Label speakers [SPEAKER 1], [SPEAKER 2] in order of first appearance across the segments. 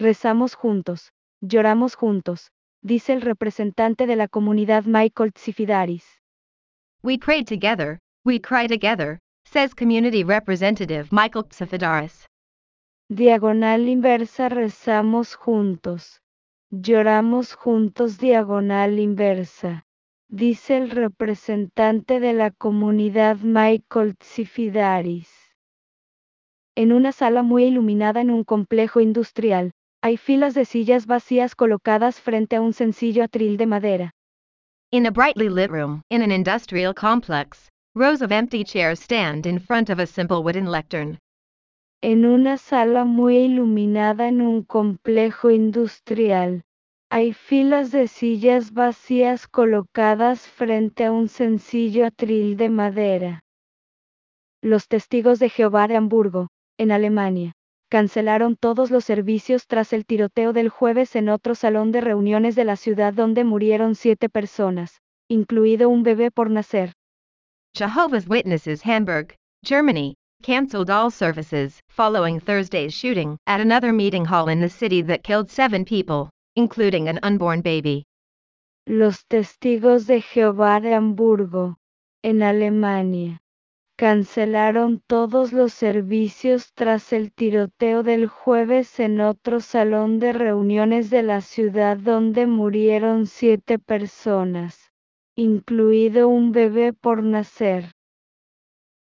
[SPEAKER 1] Rezamos juntos, lloramos juntos, dice el representante de la comunidad Michael Tsifidaris.
[SPEAKER 2] We prayed together, we cry together, says community representative Michael Tsifidaris.
[SPEAKER 1] Diagonal inversa rezamos juntos. Lloramos juntos diagonal inversa. Dice el representante de la comunidad Michael Tsifidaris. En una sala muy iluminada en un complejo industrial, hay filas de sillas vacías colocadas frente a un sencillo atril de madera.
[SPEAKER 2] In a brightly lit room, in an industrial complex, rows of empty chairs stand in front of a simple wooden lectern.
[SPEAKER 1] En una sala muy iluminada en un complejo industrial, hay filas de sillas vacías colocadas frente a un sencillo atril de madera. Los testigos de Jehová de Hamburgo, en Alemania, cancelaron todos los servicios tras el tiroteo del jueves en otro salón de reuniones de la ciudad donde murieron siete personas, incluido un bebé por nacer.
[SPEAKER 2] Jehovah's Witnesses Hamburg, Germany, cancelled all services following Thursday's shooting at another meeting hall in the city that killed seven people, including an unborn baby.
[SPEAKER 1] Los testigos de Jehová de Hamburgo, en Alemania, cancelaron todos los servicios tras el tiroteo del jueves en otro salón de reuniones de la ciudad donde murieron siete personas, incluido un bebé por nacer.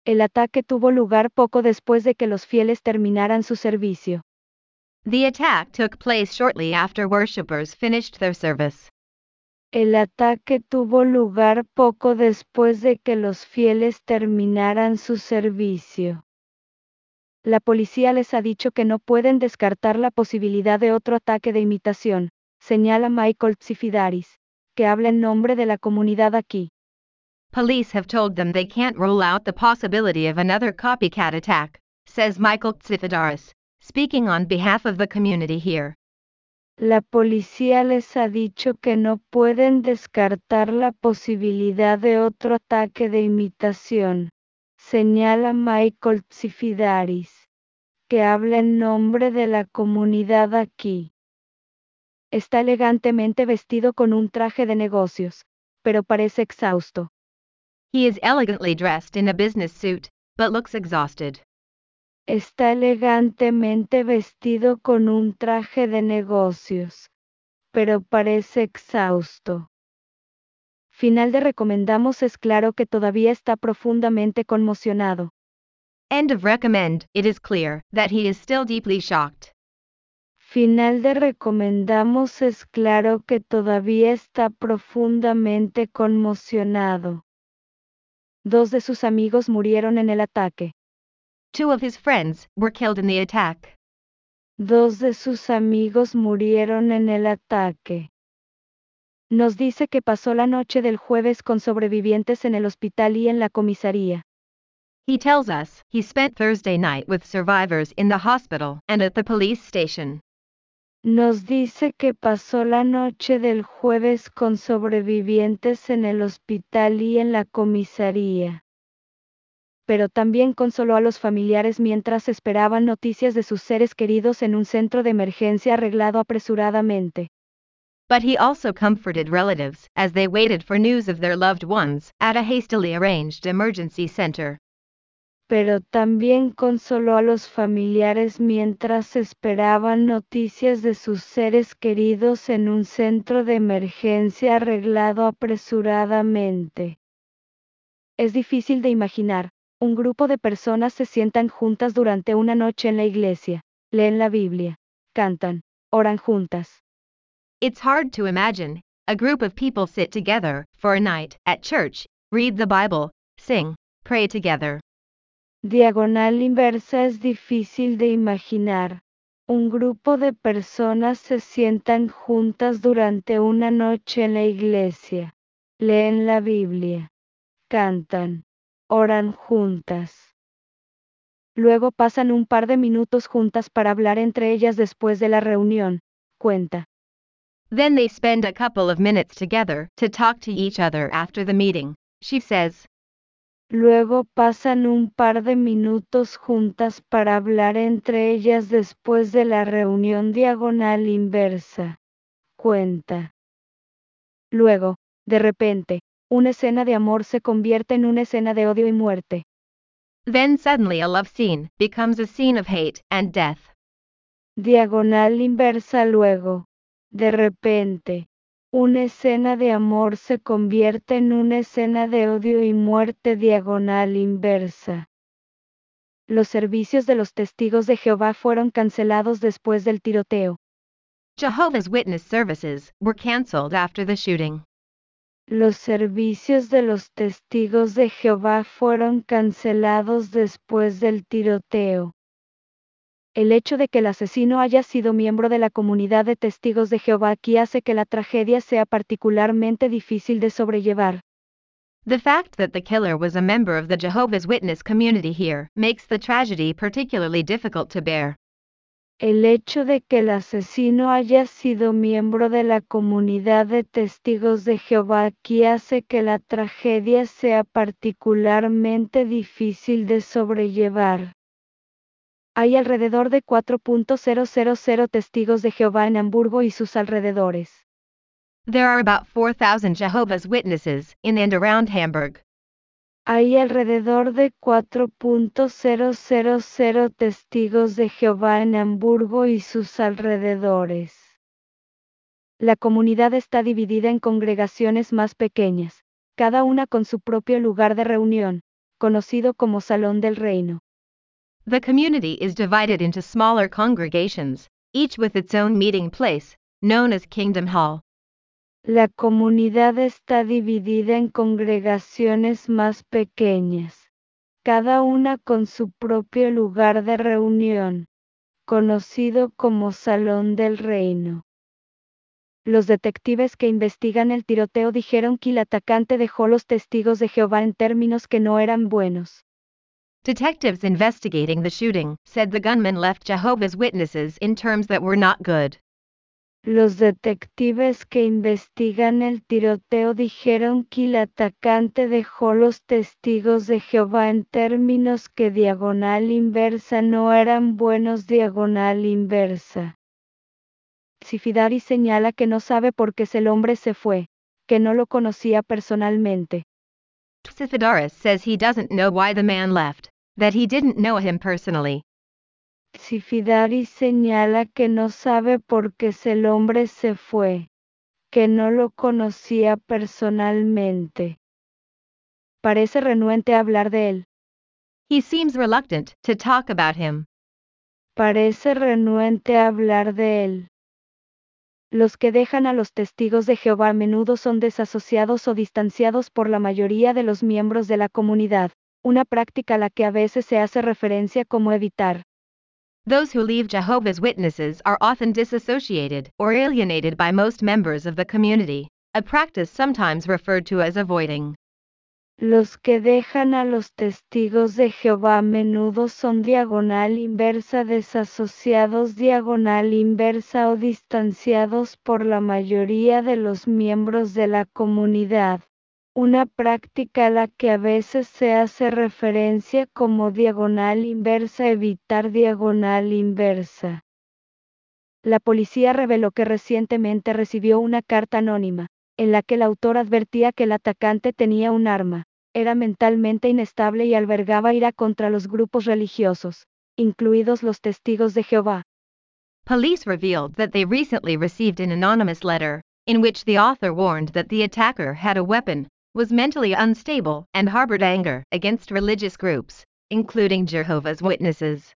[SPEAKER 1] El ataque tuvo lugar poco después de que los fieles terminaran su servicio.
[SPEAKER 2] The attack took place shortly after worshippers finished their service.
[SPEAKER 1] El ataque tuvo lugar poco después de que los fieles terminaran su servicio. La policía les ha dicho que no pueden descartar la posibilidad de otro ataque de imitación, señala Michael Tsifidaris, que habla en nombre de la comunidad aquí.
[SPEAKER 2] Police have told them they can't rule out the possibility of another copycat attack, says Michael Tsifidaris, speaking on behalf of the community here.
[SPEAKER 1] La policía les ha dicho que no pueden descartar la posibilidad de otro ataque de imitación, señala Michael Tsifidaris, que habla en nombre de la comunidad aquí. Está elegantemente vestido con un traje de negocios, pero parece exhausto.
[SPEAKER 2] He is elegantly dressed in a business suit, but looks exhausted.
[SPEAKER 1] Está elegantemente vestido con un traje de negocios, pero parece exhausto. Final de recomendamos es claro que todavía está profundamente conmocionado.
[SPEAKER 2] End of recommend, it is clear that he is still deeply shocked.
[SPEAKER 1] Final de recomendamos es claro que todavía está profundamente conmocionado. Dos de sus amigos murieron en el ataque.
[SPEAKER 2] Two of his friends were killed in the attack.
[SPEAKER 1] Dos de sus amigos murieron en el ataque. Nos dice que pasó la noche del jueves con sobrevivientes en el hospital y en la comisaría.
[SPEAKER 2] He tells us he spent Thursday night with survivors in the hospital and at the police station.
[SPEAKER 1] Nos dice que pasó la noche del jueves con sobrevivientes en el hospital y en la comisaría. Pero también consoló a los familiares mientras esperaban noticias de sus seres queridos en un centro de emergencia arreglado apresuradamente.
[SPEAKER 2] But he also comforted relatives as they waited for news of their loved ones at a hastily arranged emergency center.
[SPEAKER 1] Pero también consoló a los familiares mientras esperaban noticias de sus seres queridos en un centro de emergencia arreglado apresuradamente. Es difícil de imaginar, un grupo de personas se sientan juntas durante una noche en la iglesia, leen la Biblia, cantan, oran juntas.
[SPEAKER 2] It's hard to imagine. A group of people sit together for a night at church, read the Bible, sing, pray together.
[SPEAKER 1] Diagonal inversa es difícil de imaginar. Un grupo de personas se sientan juntas durante una noche en la iglesia, leen la Biblia, cantan, oran juntas. Luego pasan un par de minutos juntas para hablar entre ellas después de la reunión, cuenta.
[SPEAKER 2] Then they spend a couple of minutes together to talk to each other after the meeting, she says.
[SPEAKER 1] Luego pasan un par de minutos juntas para hablar entre ellas después de la reunión diagonal inversa. Cuenta. Luego, de repente, una escena de amor se convierte en una escena de odio y muerte.
[SPEAKER 2] Then suddenly a love scene becomes a scene of hate and death.
[SPEAKER 1] Diagonal inversa luego. De repente, una escena de amor se convierte en una escena de odio y muerte diagonal inversa. Los servicios de los testigos de Jehová fueron cancelados después del tiroteo.
[SPEAKER 2] Jehovah's Witness services were canceled after the shooting.
[SPEAKER 1] Los servicios de los testigos de Jehová fueron cancelados después del tiroteo. El hecho de que el asesino haya sido miembro de la comunidad de testigos de Jehová aquí hace que la tragedia sea particularmente difícil de sobrellevar.
[SPEAKER 2] The fact that the killer was a member of the Jehovah's Witness community here makes the tragedy particularly difficult to bear.
[SPEAKER 1] El hecho de que el asesino haya sido miembro de la comunidad de testigos de Jehová aquí hace que la tragedia sea particularmente difícil de sobrellevar. Hay alrededor de 4.000 testigos de Jehová en Hamburgo y sus alrededores.
[SPEAKER 2] There are about 4,000 Jehovah's Witnesses in and around Hamburg.
[SPEAKER 1] Hay alrededor de 4.000 testigos de Jehová en Hamburgo y sus alrededores. La comunidad está dividida en congregaciones más pequeñas, cada una con su propio lugar de reunión, conocido como Salón del Reino.
[SPEAKER 2] The community is divided into smaller congregations, each with its own meeting place, known as Kingdom Hall.
[SPEAKER 1] La comunidad está dividida en congregaciones más pequeñas, cada una con su propio lugar de reunión, conocido como Salón del Reino. Los detectives que investigan el tiroteo dijeron que el atacante dejó los testigos de Jehová en términos que no eran buenos.
[SPEAKER 2] Detectives investigating the shooting said the gunman left Jehovah's Witnesses in terms that were not good.
[SPEAKER 1] Los detectives que investigan el tiroteo dijeron que el atacante dejó los testigos de Jehová en términos que diagonal inversa no eran buenos diagonal inversa. Sifidari señala que no sabe por qué el hombre se fue, que no lo conocía personalmente.
[SPEAKER 2] Sifidaris says he doesn't know why the man left, that he didn't know him personally.
[SPEAKER 1] Sifidari señala que no sabe por qué el hombre se fue, que no lo conocía personalmente. Parece renuente a hablar de él.
[SPEAKER 2] He seems reluctant to talk about him.
[SPEAKER 1] Parece renuente a hablar de él. Los que dejan a los testigos de Jehová a menudo son desasociados o distanciados por la mayoría de los miembros de la comunidad, una práctica a la que a veces se hace referencia como evitar.
[SPEAKER 2] Those who leave Jehovah's Witnesses are often disassociated or alienated by most members of the community, a practice sometimes referred to as avoiding.
[SPEAKER 1] Los que dejan a los testigos de Jehová a menudo son diagonal inversa desasociados diagonal inversa o distanciados por la mayoría de los miembros de la comunidad una práctica a la que a veces se hace referencia como diagonal inversa evitar diagonal inversa. La policía reveló que recientemente recibió una carta anónima, en la que el autor advertía que el atacante tenía un arma, era mentalmente inestable y albergaba ira contra los grupos religiosos, incluidos los testigos de Jehová.
[SPEAKER 2] Police revealed that they recently received an anonymous letter, in which the author warned that the attacker had a weapon, was mentally unstable and harbored anger against religious groups, including Jehovah's Witnesses.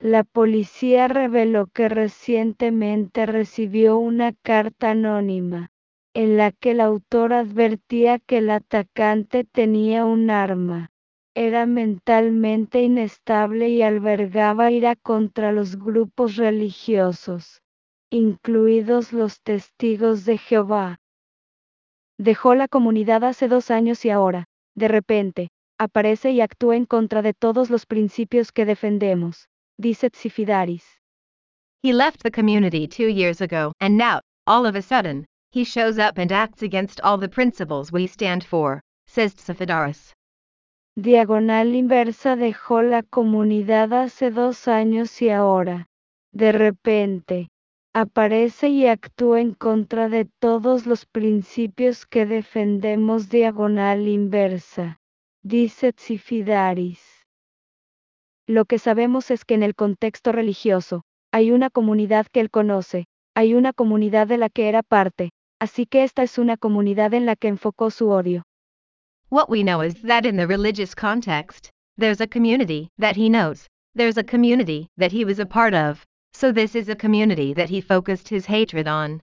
[SPEAKER 1] La policía reveló que recientemente recibió una carta anónima, en la que el autor advertía que el atacante tenía un arma, era mentalmente inestable y albergaba ira contra los grupos religiosos, incluidos los testigos de Jehová. Dejó la comunidad hace dos años y ahora, de repente, aparece y actúa en contra de todos los principios que defendemos, dice Tsifidaris.
[SPEAKER 2] He left the community two years ago, and now, all of a sudden, he shows up and acts against all the principles we stand for, says Tsifidaris.
[SPEAKER 1] Diagonal Inversa dejó la comunidad hace dos años y ahora, de repente, aparece y actúa en contra de todos los principios que defendemos Diagonal Inversa, dice Tsifidaris. Lo que sabemos es que en el contexto religioso, hay una comunidad que él conoce, hay una comunidad de la que era parte, así que esta es una comunidad en la que enfocó su odio.
[SPEAKER 2] What we know is that in the religious context, there's a community that he knows, there's a community that he was a part of, so this is a community that he focused his hatred on.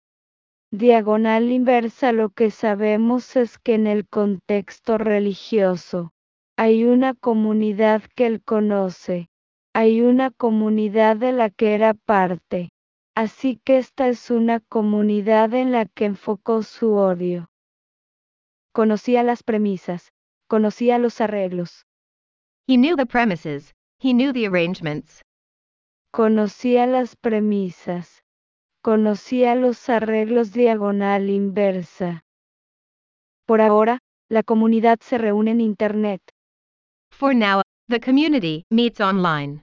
[SPEAKER 1] Diagonal inversa lo que sabemos es que en el contexto religioso, hay una comunidad que él conoce, hay una comunidad de la que era parte, así que esta es una comunidad en la que enfocó su odio. Conocía las premisas, conocía los arreglos.
[SPEAKER 2] He knew the premises, he knew the arrangements.
[SPEAKER 1] Conocía las premisas, conocía los arreglos diagonal inversa. Por ahora, la comunidad se reúne en Internet.
[SPEAKER 2] For now, the community meets online.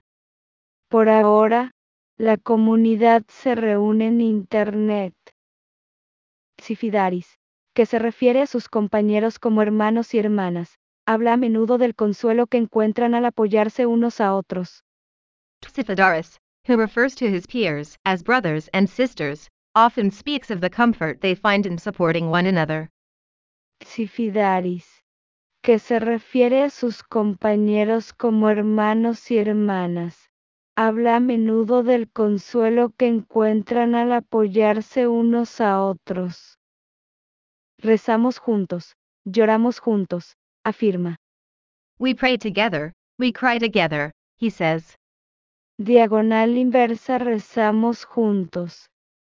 [SPEAKER 1] Por ahora, la comunidad se reúne en Internet. Sifidaris que se refiere a sus compañeros como hermanos y hermanas, habla a menudo del consuelo que encuentran al apoyarse unos a otros.
[SPEAKER 2] Tusiphadaris, who refers to his peers as brothers and sisters, often speaks of the comfort they find in supporting one another.
[SPEAKER 1] Sifidaris, que se refiere a sus compañeros como hermanos y hermanas, habla a menudo del consuelo que encuentran al apoyarse unos a otros. Rezamos juntos, lloramos juntos, afirma.
[SPEAKER 2] We pray together, we cry together, he says.
[SPEAKER 1] Diagonal inversa rezamos juntos,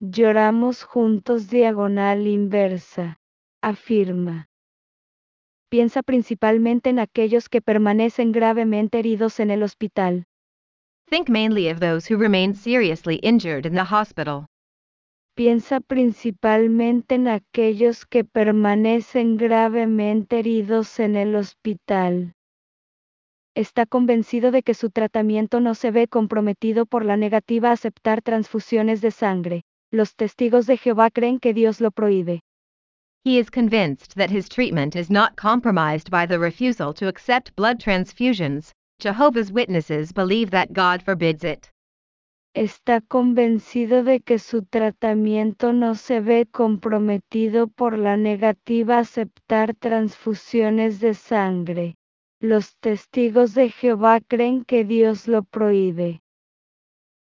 [SPEAKER 1] lloramos juntos diagonal inversa, afirma. Piensa principalmente en aquellos que permanecen gravemente heridos en el hospital.
[SPEAKER 2] Think mainly of those who remain seriously injured in the hospital
[SPEAKER 1] piensa principalmente en aquellos que permanecen gravemente heridos en el hospital. Está convencido de que su tratamiento no se ve comprometido por la negativa a aceptar transfusiones de sangre. Los testigos de Jehová creen que Dios lo prohíbe.
[SPEAKER 2] He is convinced that his treatment is not compromised by the refusal to accept blood transfusions. Jehovah's Witnesses believe that God forbids it
[SPEAKER 1] está convencido de que su tratamiento no se ve comprometido por la negativa a aceptar transfusiones de sangre. Los testigos de Jehová creen que Dios lo prohíbe.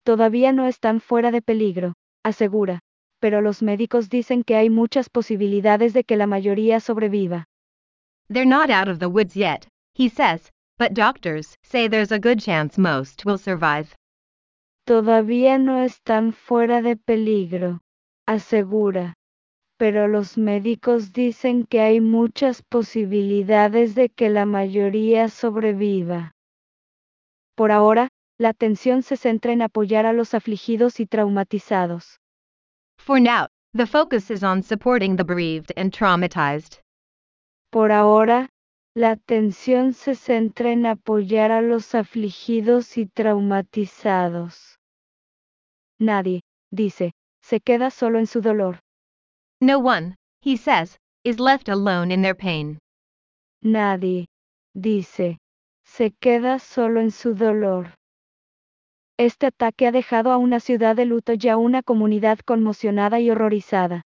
[SPEAKER 1] Todavía no están fuera de peligro, asegura, pero los médicos dicen que hay muchas posibilidades de que la mayoría sobreviva.
[SPEAKER 2] They're not out of the woods yet, he says, but doctors say there's a good chance most will survive.
[SPEAKER 1] Todavía no están fuera de peligro, asegura. Pero los médicos dicen que hay muchas posibilidades de que la mayoría sobreviva. Por ahora, la atención se centra en apoyar a los afligidos y traumatizados.
[SPEAKER 2] For now, the focus is on supporting the bereaved and traumatized.
[SPEAKER 1] Por ahora, la atención se centra en apoyar a los afligidos y traumatizados. Nadie, dice, se queda solo en su dolor.
[SPEAKER 2] No one, he says, is left alone in their pain.
[SPEAKER 1] Nadie, dice, se queda solo en su dolor. Este ataque ha dejado a una ciudad de luto y a una comunidad conmocionada y horrorizada.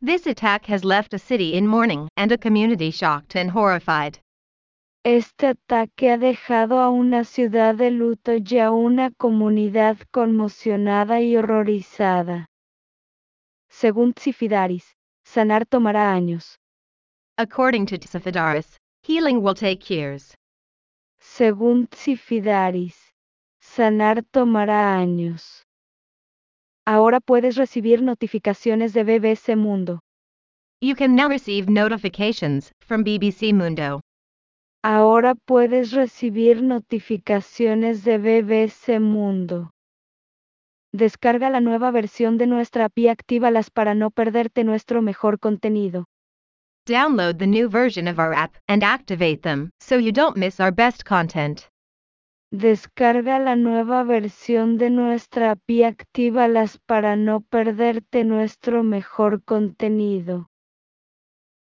[SPEAKER 2] This attack has left a city in mourning and a community shocked and horrified.
[SPEAKER 1] Este ataque ha dejado a una ciudad de luto y a una comunidad conmocionada y horrorizada. Según Tsifidaris, sanar tomará años.
[SPEAKER 2] According to Tsifidaris, healing will take years.
[SPEAKER 1] Según Tsifidaris, sanar tomará años. Ahora puedes recibir notificaciones de BBC Mundo.
[SPEAKER 2] You can now receive notifications from BBC Mundo.
[SPEAKER 1] Ahora puedes recibir notificaciones de BBC Mundo. Descarga la nueva versión de nuestra API y actívalas para no perderte nuestro mejor contenido.
[SPEAKER 2] Download the new version of our app and activate them so you don't miss our best content.
[SPEAKER 1] Descarga la nueva versión de nuestra app y actívalas para no perderte nuestro mejor contenido.